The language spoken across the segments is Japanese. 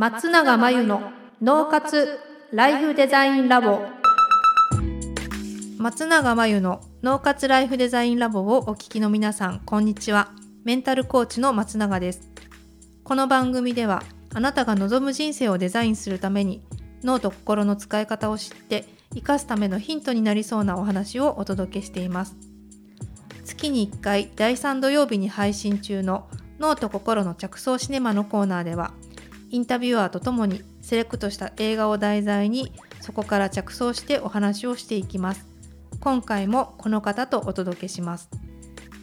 松永真由の脳活ライフデザインラボ。松永真由の脳活ライフデザインラボをお聞きの皆さんこんにちは。メンタルコーチの松永です。この番組ではあなたが望む人生をデザインするために脳と心の使い方を知って生かすためのヒントになりそうなお話をお届けしています。月に1回第3土曜日に配信中の脳と心の着想シネマのコーナーではインタビュアーとともにセレクトした映画を題材にそこから着想してお話をしていきます。今回もこの方とお届けします。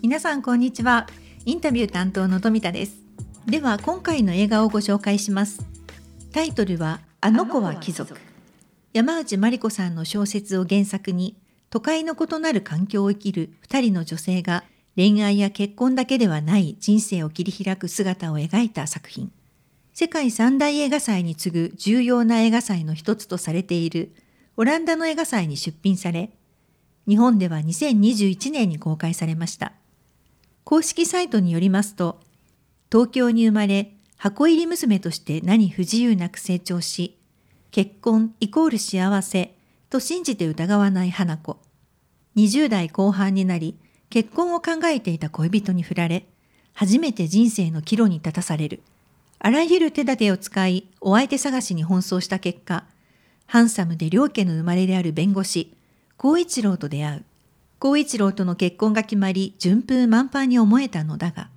皆さんこんにちは。インタビュー担当の富田です。では今回の映画をご紹介します。タイトルはあの子は貴族山内真理子さんの小説を原作に都会の異なる環境を生きる2人の女性が恋愛や結婚だけではない人生を切り開く姿を描いた作品。世界三大映画祭に次ぐ重要な映画祭の一つとされているオランダの映画祭に出品され、日本では2021年に公開されました。公式サイトによりますと、東京に生まれ、箱入り娘として何不自由なく成長し、結婚イコール幸せと信じて疑わない花子。20代後半になり、結婚を考えていた恋人に振られ、初めて人生の岐路に立たされる。あらゆる手立てを使い、お相手探しに奔走した結果、ハンサムで両家の生まれである弁護士、孝一郎と出会う。孝一郎との結婚が決まり、順風満帆に思えたのだが、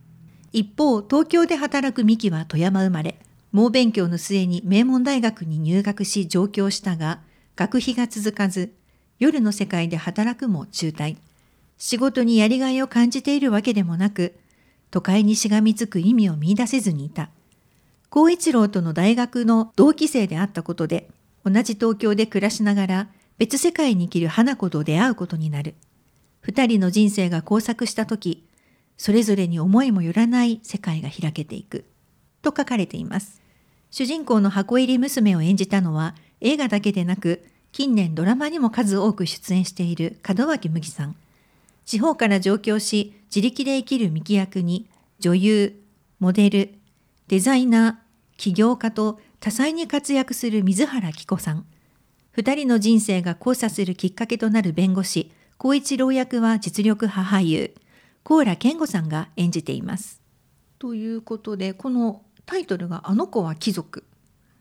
一方、東京で働く三木は富山生まれ、猛勉強の末に名門大学に入学し上京したが、学費が続かず、夜の世界で働くも中退。仕事にやりがいを感じているわけでもなく、都会にしがみつく意味を見出せずにいた。孝一郎との大学の同期生であったことで、同じ東京で暮らしながら別世界に生きる花子と出会うことになる。二人の人生が交錯した時、それぞれに思いもよらない世界が開けていく。と書かれています。主人公の箱入り娘を演じたのは映画だけでなく、近年ドラマにも数多く出演している門脇麦さん。地方から上京し、自力で生きる幹役に、女優、モデル、デザイナー、起業家と多彩に活躍する水原希子さん。二人の人生が交差するきっかけとなる弁護士、孝一郎役は実力派俳優、高良健吾さんが演じています。ということで、このタイトルがあの子は貴族。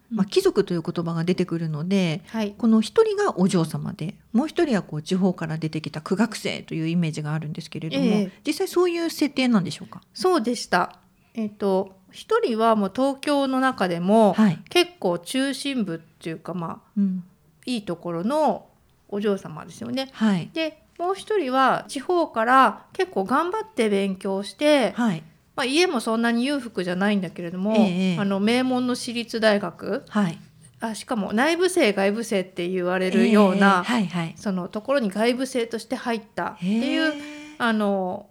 まあ、貴族という言葉が出てくるので、はい、この一人がお嬢様でもう一人はこう地方から出てきた苦学生というイメージがあるんですけれども、えー、実際そういう設定なんでしょうか？そうでしたえっ、ー、と一人はもう東京の中でも、結構中心部っていうかまあ、うん、いいところのお嬢様ですよね。はい、でもう一人は地方から結構頑張って勉強して、はい、まあ、家もそんなに裕福じゃないんだけれども、えー、あの名門の私立大学、はい、あしかも内部生外部生って言われるような、えーはいはい、そのところに外部生として入ったっていう、あの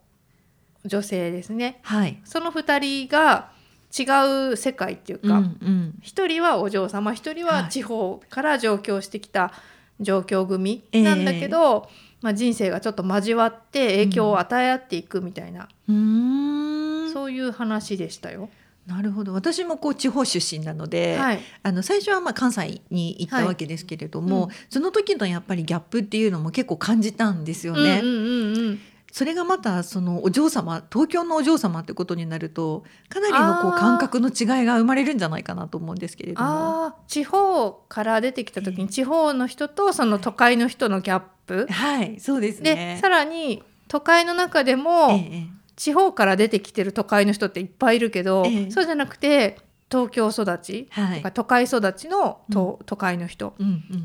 女性ですね。はい、その2人が違う世界っていうか、うんうん、1人はお嬢様1人は地方から上京してきた上京組なんだけど、えー、まあ、人生がちょっと交わって影響を与え合っていくみたいな、うん、そういう話でしたよ。なるほど。私もこう地方出身なので、はい、あの最初はまあ関西に行ったわけですけれども、はいうん、その時のやっぱりギャップっていうのも結構感じたんですよね。うんうんうんうんそれがまたそのお嬢様東京のお嬢様ってことになるとかなりのこう感覚の違いが生まれるんじゃないかなと思うんですけれども。地方から出てきた時に地方の人とその都会の人のギャップ、はいそうですね。でさらに都会の中でも、ええ、地方から出てきてる都会の人っていっぱいいるけど、え、そうじゃなくて東京育ちとか、はい、都会育ちの都,、都会の人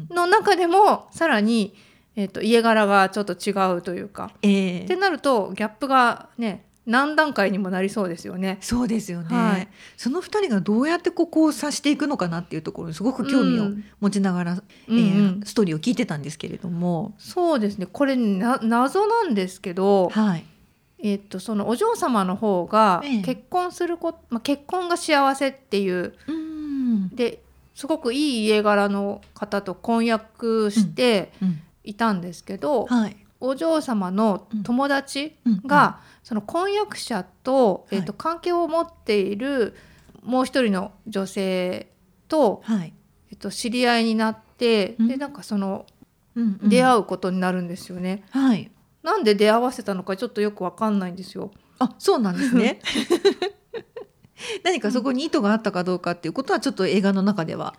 の中でもさらにえーと、家柄がちょっと違うというか、えー、ってなるとギャップがね何段階にもなりそうですよね。そうですよね。はい、その二人がどうやってここをさしていくのかなっていうところにすごく興味を持ちながら、うん、えーうんうん、ストーリーを聞いてたんですけれども。そうですね。これな謎なんですけど、はい、えっ、とそのお嬢様の方が結婚するこ、えまあ、結婚が幸せっていう、うん、ですごくいい家柄の方と婚約して。うんうんいたんですけど、はい、お嬢様の友達が、その婚約者と,、えーと関係を持っているもう一人の女性と、はい、えっと、知り合いになって、うん、でなんかその、出会うことになるんですよね。はい、なんで出会わせたのかちょっとよくわかんないんですよ。あそうなんですね。何かそこに意図があったかどうかっていうことはちょっと映画の中では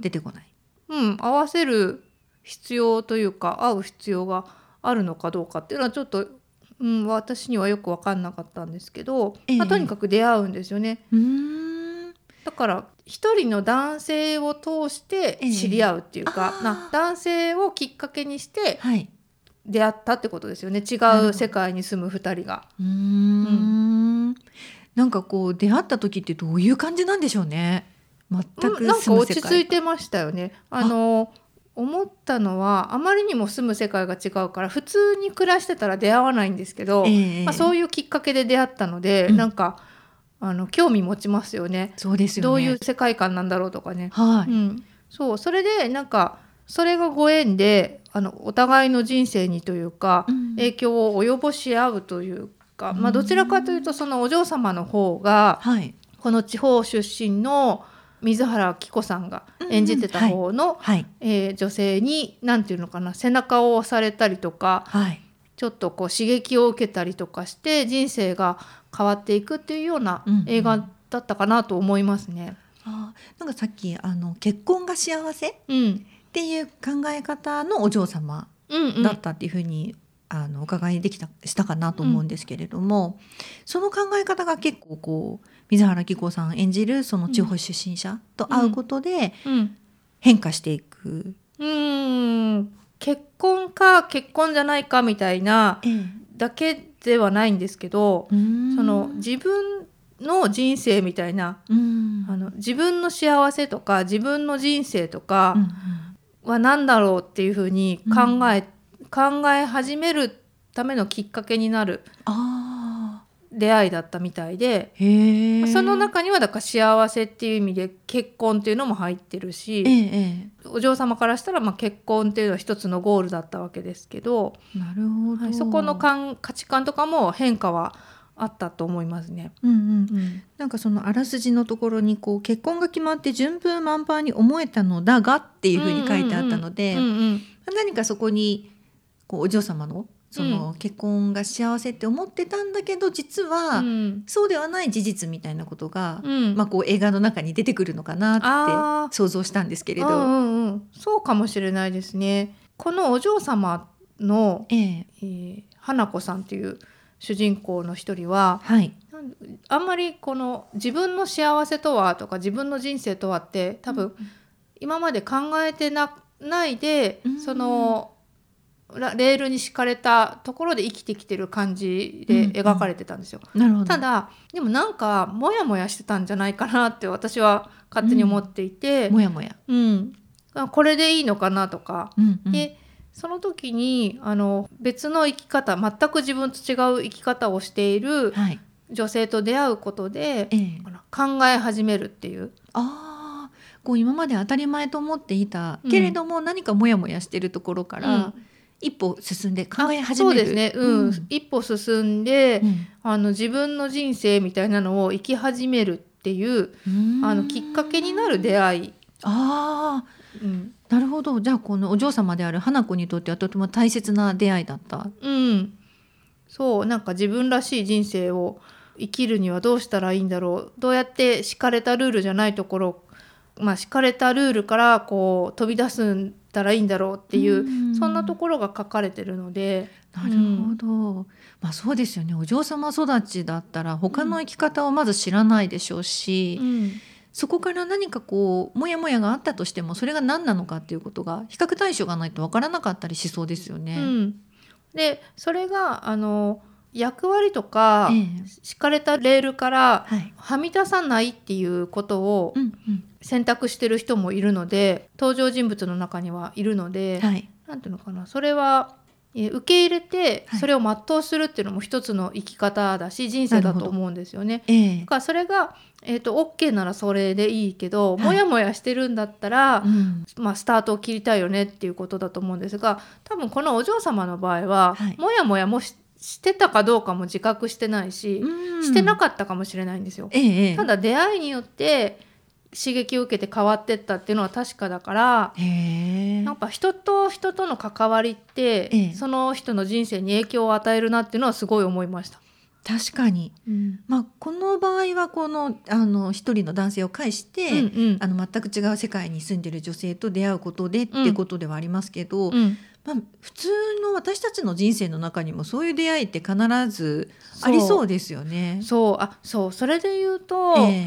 出てこない。うん、うん、合わせる必要というか会う必要があるのかどうかっていうのはちょっと、うん、私にはよく分かんなかったんですけど、ええ、まあ、とにかく出会うんですよね。だから一人の男性を通して知り合うっていうか、え、な男性をきっかけにして出会ったってことですよね、違う世界に住む2人が。うんうん。なんかこう出会った時ってどういう感じなんでしょうね。全くなんか。落ち着いてましたよね。あの思ったのはあまりにも住む世界が違うから普通に暮らしてたら出会わないんですけど、えー、まあ、そういうきっかけで出会ったので、うん、なんかあの興味持ちますよね。そうですよね。どういう世界観なんだろうとかね。はい、うん、そうそれでなんかそれがご縁であのお互いの人生にというか、うん、影響を及ぼし合うというか、まあ、どちらかというとそのお嬢様の方が、はい、この地方出身の水原希子さんが演じてた方の、うんはい、えー、女性に何て言うのかな背中を押されたりとか、はい、ちょっとこう刺激を受けたりとかして人生が変わっていくっていうような映画だったかなと思いますね。うんうん、あなんかさっきあの結婚が幸せ、うん、っていう考え方のお嬢様だったっていうふうにあのお伺いできたしたかなと思うんですけれども、うん、その考え方が結構こう水原希子さん演じるその地方出身者と会うことで変化していく。うん、うん結婚か結婚じゃないかみたいなだけではないんですけど、その自分の人生みたいな、あの自分の幸せとか自分の人生とかは何だろうっていうふうに考え考え始めるためのきっかけになる出会いだったみたいでその中にはだから幸せっていう意味で結婚っていうのも入ってるし、ええ、お嬢様からしたらまあ結婚っていうのは一つのゴールだったわけですけどなるほど、はい、そこの価値観とかも変化はあったと思いますね。うんうんうん、なんかそのあらすじのところにこう結婚が決まって順風満帆に思えたのだがっていうふうに書いてあったので、何かそこにこうお嬢様のその、結婚が幸せって思ってたんだけど実は、そうではない事実みたいなことが、まあ、こう映画の中に出てくるのかなって想像したんですけれど、うんうん、そうかもしれないですね。このお嬢様の、ええ。えー、花子さんっていう主人公の一人は、はい、あんまりこの自分の幸せとはとか自分の人生とはって多分今まで考えてなないで、そのレールに敷かれたところで生きてきてる感じで描かれてたんですよ。うんうん、ただでもなんかモヤモヤしてたんじゃないかなって私は勝手に思っていて、うん、もやもや、うん、これでいいのかなとか、うんうん、でその時にあの別の生き方全く自分と違う生き方をしている女性と出会うことで、はい、考え始めるっていう。あこう今まで当たり前と思っていたけれども、何かモヤモヤしてるところから、一歩進んで考え始める。そうですね、うん、うん、一歩進んで、うん、あの自分の人生みたいなのを生き始めるっていうあのきっかけになる出会い。あうん、なるほど。じゃあこのお嬢様である花子にとってはとても大切な出会いだった。うん、そうなんか自分らしい人生を生きるにはどうしたらいいんだろう。どうやって敷かれたルールじゃないところまあ敷かれたルールからこう飛び出すんったらいいんだろうっていう、そんなところが書かれてるので。なるほど、うん、まあそうですよね。お嬢様育ちだったら他の生き方をまず知らないでしょうし、うん、そこから何かこうモヤモヤがあったとしてもそれが何なのかっていうことが比較対象がないと分からなかったりしそうですよね。うん、でそれがあの役割とか、敷かれたレールからはみ出さないっていうことを選択してる人もいるので登場人物の中にはいるので何、はい、て言うのかなそれは受け入れてそれを全うするっていうのも一つの生き方だし人生だと思うんですよね。えー、だからそれが、えーと、OK ならそれでいいけど、はい、もやもやしてるんだったら、うん、まあ、スタートを切りたいよねっていうことだと思うんですが多分このお嬢様の場合は、はい、もやもやもししてたかどうかも自覚してないし、してなかったかもしれないんですよ。えただ出会いによって刺激を受けて変わってったっていうのは確かだからなんか人と人との関わりって、その人の人生に影響を与えるなっていうのはすごい思いました。確かに、うん、まあ、この場合はこのあの一人の男性を介して、うんうん、あの全く違う世界に住んでる女性と出会うことでってことではありますけど、うん、まあ、普通の私たちの人生の中にもそういう出会いって必ずありそうですよね。そう。あそう。それで言うと、えー、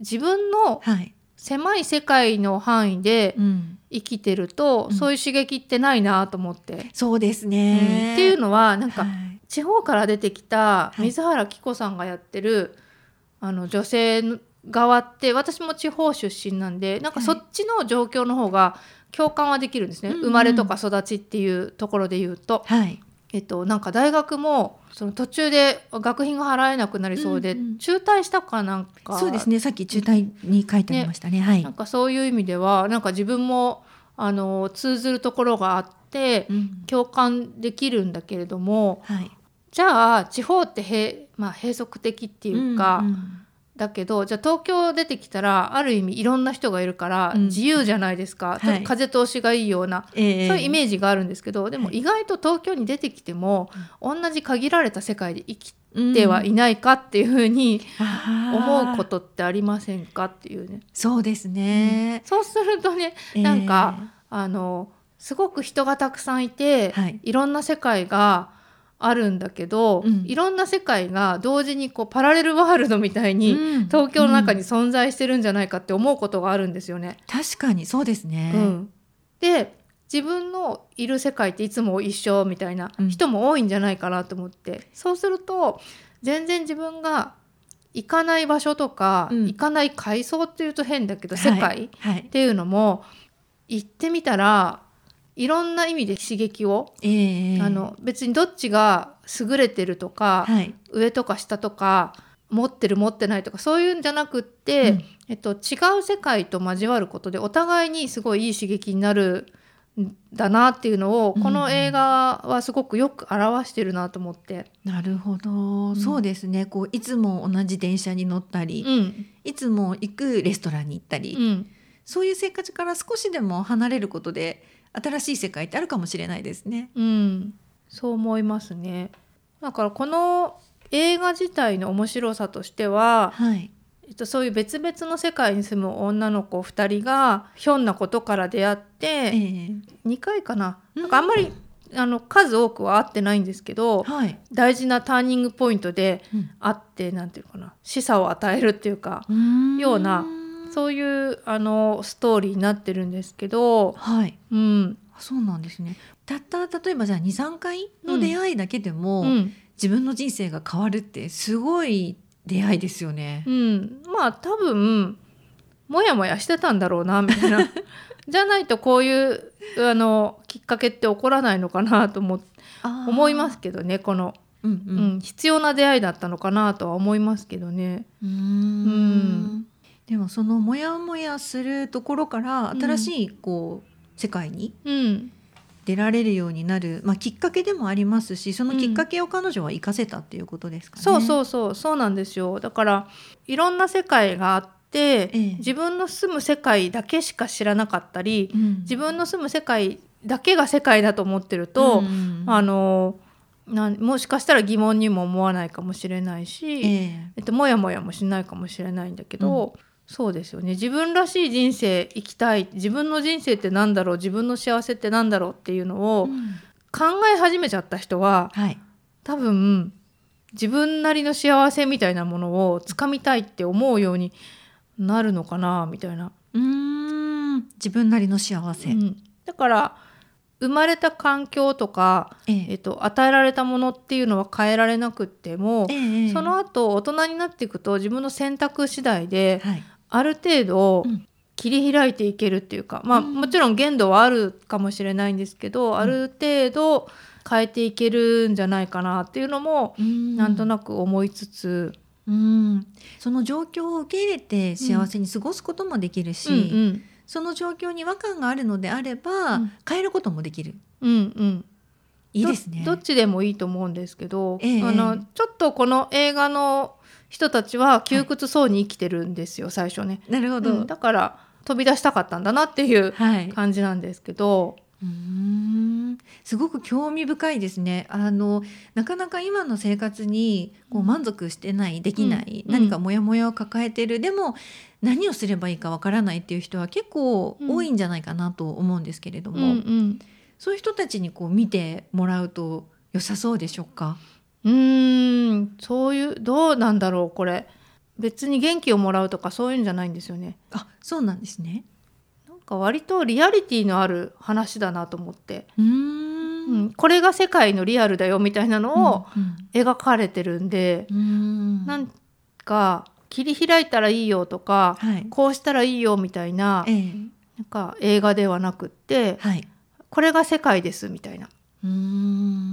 自分の狭い世界の範囲で生きてると、うん、そういう刺激ってないなと思って。そうですね、うん、っていうのはなんか、はい。地方から出てきた水原希子さんがやってる、はい、あの女性側って私も地方出身なんでなんかそっちの状況の方が共感はできるんですね、はい、生まれとか育ちっていうところで言うと。はい。えっと、なんか大学もその途中で学費が払えなくなりそうで、うんうん、中退したかなんか。そうですね。さっき中退に書いてありましたね、ね、はい、なんかそういう意味ではなんか自分もあの通ずるところがあって、うん、共感できるんだけれども、はい、じゃあ地方って閉,、まあ、閉塞的っていうか、うんうん、だけどじゃあ東京出てきたらある意味いろんな人がいるから自由じゃないですか、うん、ちょっと風通しがいいような、はい、そういうイメージがあるんですけど、えー、でも意外と東京に出てきても、同じ限られた世界で生きてはいないかっていうふうに思うことってありませんかっていうね。そうですね、そうするとねなんか、えー、あのすごく人がたくさんいて、はい、いろんな世界があるんだけど、うん、いろんな世界が同時にこうパラレルワールドみたいに東京の中に存在してるんじゃないかって思うことがあるんですよね。確かにそうですね、うん、で自分のいる世界っていつも一緒みたいな人も多いんじゃないかなと思って、うん、そうすると全然自分が行かない場所とか、行かない階層っていうと変だけど、世界っていうのも行ってみたらいろんな意味で刺激を、えー、あの別にどっちが優れてるとか、はい、上とか下とか持ってる持ってないとかそういうんじゃなくって、うん、えっと、違う世界と交わることでお互いにすごいいい刺激になるんだなっていうのをこの映画はすごくよく表してるなと思って。なるほど、うん、そうですね。こういつも同じ電車に乗ったり、うん、いつも行くレストランに行ったり、そういう生活から少しでも離れることで新しい世界ってあるかもしれないですね。うん、そう思いますね。だからこの映画自体の面白さとしては、はい、えっと、そういう別々の世界に住む女の子2人がひょんなことから出会って、えー、2回かな。なんかあんまり、あの数多くは会ってないんですけど、はい、大事なターニングポイントで会って、うん、なんていうかな。示唆を与えるっていうかようなそういうあのストーリーになってるんですけど、はい、うん、そうなんですね。たった例えばじゃあ23回の出会いだけでも、うん、自分の人生が変わるってすごい出会いですよね。うん、まあ多分もやもやしてたんだろうなみたいな。じゃないとこういうあのきっかけって起こらないのかなと思思いますけどねこの、うん、うん。うん、必要な出会いだったのかなとは思いますけどね。うんでもそのモヤモヤするところから新しいこう、世界に出られるようになる、まあ、きっかけでもありますしそのきっかけを彼女は生かせたっていうことですかね。そうそうそうそうなんですよ。だからいろんな世界があって、ええ、自分の住む世界だけしか知らなかったり、うん、自分の住む世界だけが世界だと思ってると、うん、あのなもしかしたら疑問にも思わないかもしれないし、ええ。えっと、もやもやもしないかもしれないんだけど、うんそうですよね。自分らしい人生生きたい。自分の人生って何だろう。自分の幸せって何だろうっていうのを考え始めちゃった人は、はい、多分自分なりの幸せみたいなものをつかみたいって思うようになるのかなみたいな。うん。自分なりの幸せ、うん、だから生まれた環境とか、ええ。えっと、与えられたものっていうのは変えられなくっても、ええ、その後大人になっていくと自分の選択次第で、はい、ある程度切り開いていけるっていうか、まあ、もちろん限度はあるかもしれないんですけど、うん、ある程度変えていけるんじゃないかなっていうのも、うん、なんとなく思いつつ。うん、その状況を受け入れて幸せに過ごすこともできるし、うん。うんうん、その状況に違和感があるのであれば、変えることもできる。うんうん。いいですね。どっちでもいいと思うんですけど、えー、あのちょっとこの映画の人たちは窮屈そうに生きてるんですよ、はい、最初ね。なるほど、うん、だから飛び出したかったんだなっていう感じなんですけど。はいうん。すごく興味深いですね。あのなかなか今の生活にこう満足してないできない、うん、何かモヤモヤを抱えてる、でも何をすればいいかわからないっていう人は結構多いんじゃないかなと思うんですけれども、うんうん、そういう人たちにこう見てもらうと良さそうでしょうか？うんそういうどうなんだろうこれ。別に元気をもらうとかそういうんじゃないんですよね。あそうなんですね。なんか割とリアリティのある話だなと思って。うん。これが世界のリアルだよみたいなのを描かれてるんで、うんうん、なんか切り開いたらいいよとか、はい、こうしたらいいよみたいなええ、なんか映画ではなくって、はい、これが世界ですみたいな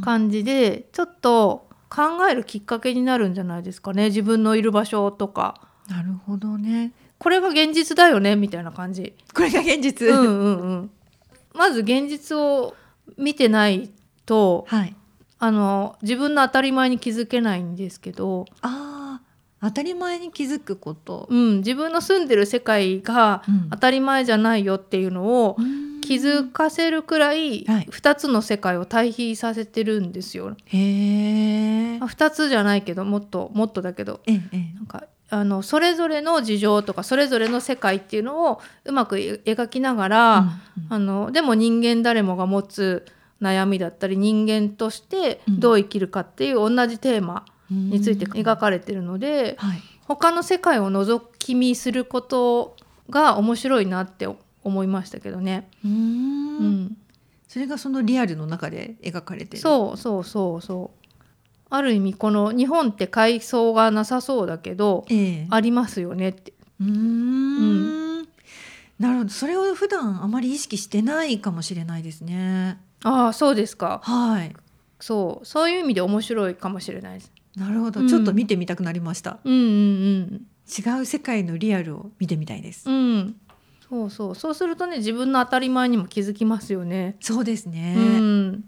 感じでちょっと考えるきっかけになるんじゃないですかね。自分のいる場所とか。なるほどね。これが現実だよねみたいな感じ。これが現実、うんうんうん、まず現実を見てないと、はい、あの自分の当たり前に気づけないんですけどあ当たり前に気づくこと、うん、自分の住んでる世界が当たり前じゃないよっていうのを、うん。気づかせるくらい2つの世界を対比させてるんですよ。へえ。2つじゃないけどもっともっとだけど、ええ、なんかあのそれぞれの事情とかそれぞれの世界っていうのをうまく描きながら、うんうん、あのでも人間誰もが持つ悩みだったり人間としてどう生きるかっていう同じテーマについて描かれてるので、うんはい、他の世界を覗き見することが面白いなって思いましたけどね。うん。うん、それがそのリアルの中で描かれてる。そうそうそうそう。ある意味この日本って海藻がなさそうだけど、ええ、ありますよねって。うん、なるほど。それを普段あまり意識してないかもしれないですね。ああそうですか。はい。そう。そういう意味で面白いかもしれないですなるほど、うん、ちょっと見てみたくなりました、うんうんうん、違う世界のリアルを見てみたいです、うん、そうそう。そうするとね自分の当たり前にも気づきますよね。そうですね、うん、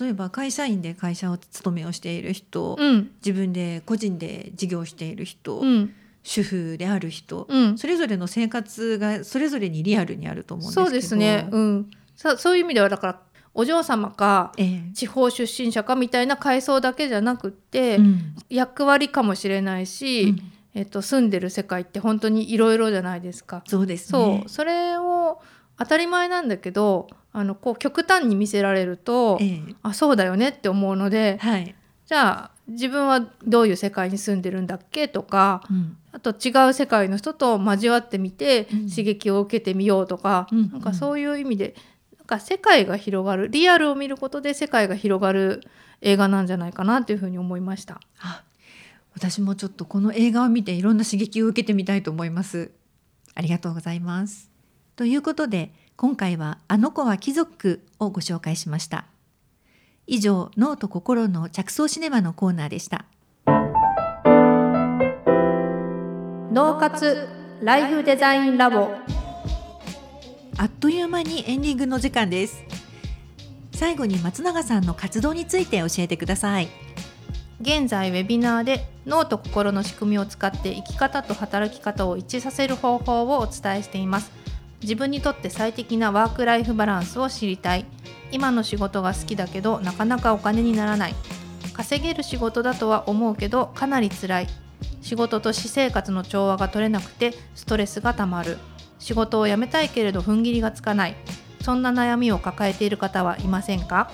例えば会社員で会社を勤めをしている人、うん、自分で個人で事業している人、うん、主婦である人、それぞれの生活がそれぞれにリアルにあると思うんですけど。そうですね、うん、さそういう意味ではだからお嬢様か、地方出身者かみたいな階層だけじゃなくって、役割かもしれないし、えっと、住んでる世界って本当にいろいろじゃないですか。そうです、ね、そう。それを当たり前なんだけどあのこう極端に見せられると、ええ、あそうだよねって思うので、はい、じゃあ自分はどういう世界に住んでるんだっけ？とか、うん、あと違う世界の人と交わってみて、うん、刺激を受けてみようとか、うん、なんかそういう意味でか世界が広がるリアルを見ることで世界が広がる映画なんじゃないかなというふうに思いました。あ私もちょっとこの映画を見ていろんな刺激を受けてみたいと思います。ありがとうございます。ということで今回はあの子は貴族をご紹介しました。以上脳と心の着想シネマのコーナーでした。脳活ライフデザインラボという間にエンディングの時間です。最後に松永さんの活動について教えてください。現在ウェビナーで脳と心の仕組みを使って生き方と働き方を一致させる方法をお伝えしています。自分にとって最適なワークライフバランスを知りたい。今の仕事が好きだけどなかなかお金にならない。稼げる仕事だとは思うけどかなり辛い。仕事と私生活の調和が取れなくてストレスがたまる。仕事を辞めたいけれど踏ん切りがつかない。そんな悩みを抱えている方はいませんか？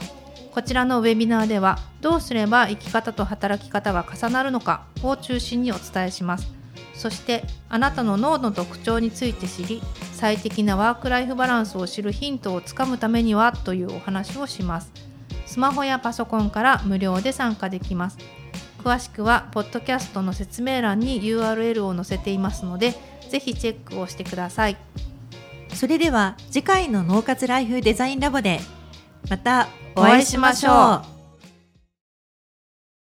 こちらのウェビナーではどうすれば生き方と働き方が重なるのかを中心にお伝えします。そしてあなたの脳の特徴について知り最適なワークライフバランスを知るヒントをつかむためにはというお話をします。スマホやパソコンから無料で参加できます。詳しくはポッドキャストの説明欄に URL を載せていますのでぜひチェックをしてください。それでは次回の脳活ライフデザインラボでまたお会いしましょう。